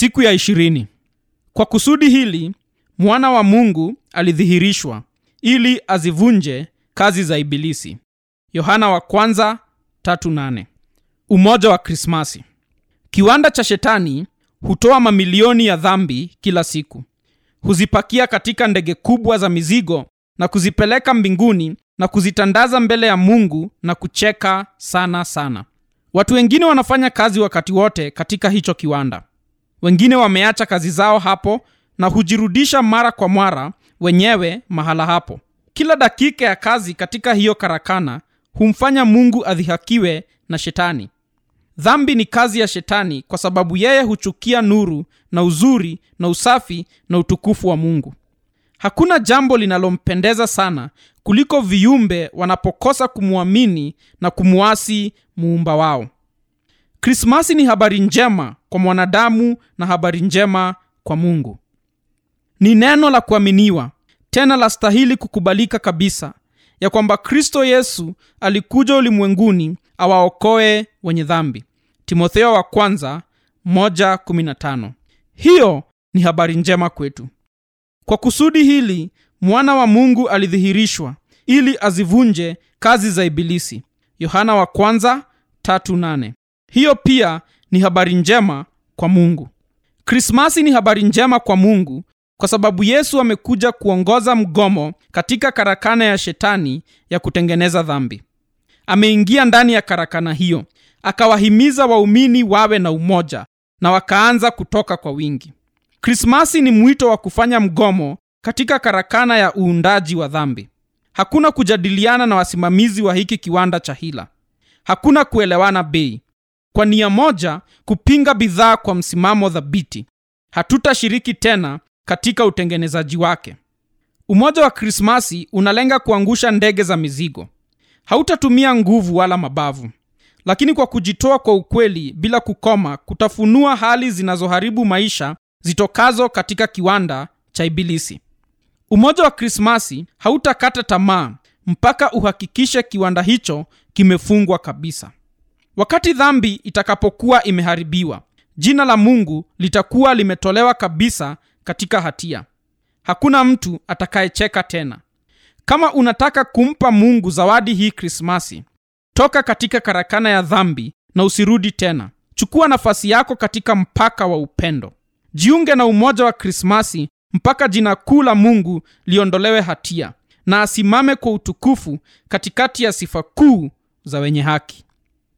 siku ya ishirini. Kwa kusudi hili mwana wa mungu alidhihirishwa ili azivunje kazi za ibilisi. Yohana wa kwanza tatu nane. umoja wa krismasi. Kiwanda cha shetani hutoa mamilioni ya dhambi kila siku. Huzipakia katika ndege kubwa za mizigo na kuzipeleka mbinguni na kuzitandaza mbele ya mungu na kucheka sana sana. Watu wengine wanafanya kazi wakati wote katika hicho kiwanda wengine wameacha kazi zao hapo na hujirudisha mara kwa mara wenyewe mahala hapo. Kila dakika ya kazi katika hiyo karakana humfanya mungu adhihakiwe na shetani. Dhambi ni kazi ya shetani kwa sababu yeye huchukia nuru na uzuri na usafi na utukufu wa mungu. Hakuna jambo linalompendeza sana kuliko viumbe wanapokosa kumwamini na kumwasi muumba wao krismasi ni habari njema kwa mwanadamu na habari njema kwa mungu. Ni neno la kuaminiwa tena la stahili kukubalika kabisa ya kwamba kristo yesu alikuja ulimwenguni awaokoe wenye dhambi. Timotheo wa kwanza moja, hiyo ni habari njema kwetu. Kwa kusudi hili mwana wa mungu alidhihirishwa ili azivunje kazi za ibilisi. Yohana wa kwanza 3:8 hiyo pia ni habari njema kwa mungu. Krismasi ni habari njema kwa mungu kwa sababu yesu amekuja kuongoza mgomo katika karakana ya shetani ya kutengeneza dhambi. Ameingia ndani ya karakana hiyo akawahimiza waumini wawe na umoja na wakaanza kutoka kwa wingi. Krismasi ni mwito wa kufanya mgomo katika karakana ya uundaji wa dhambi. Hakuna kujadiliana na wasimamizi wa hiki kiwanda cha hila. Hakuna kuelewana bei kwa nia moja kupinga bidhaa kwa msimamo dhabiti hatutashiriki tena katika utengenezaji wake. Umoja wa krismasi unalenga kuangusha ndege za mizigo. Hautatumia nguvu wala mabavu lakini kwa kujitoa kwa ukweli bila kukoma kutafunua hali zinazoharibu maisha zitokazo katika kiwanda cha ibilisi. Umoja wa krismasi hautakata tamaa mpaka uhakikishe kiwanda hicho kimefungwa kabisa wakati dhambi itakapokuwa imeharibiwa jina la mungu litakuwa limetolewa kabisa katika hatia. Hakuna mtu atakayecheka tena. Kama unataka kumpa mungu zawadi hii krismasi toka katika karakana ya dhambi na usirudi tena. Chukua nafasi yako katika mpaka wa upendo. Jiunge na umoja wa krismasi mpaka jina kuu la mungu liondolewe hatia na asimame kwa utukufu katikati ya sifa kuu za wenye haki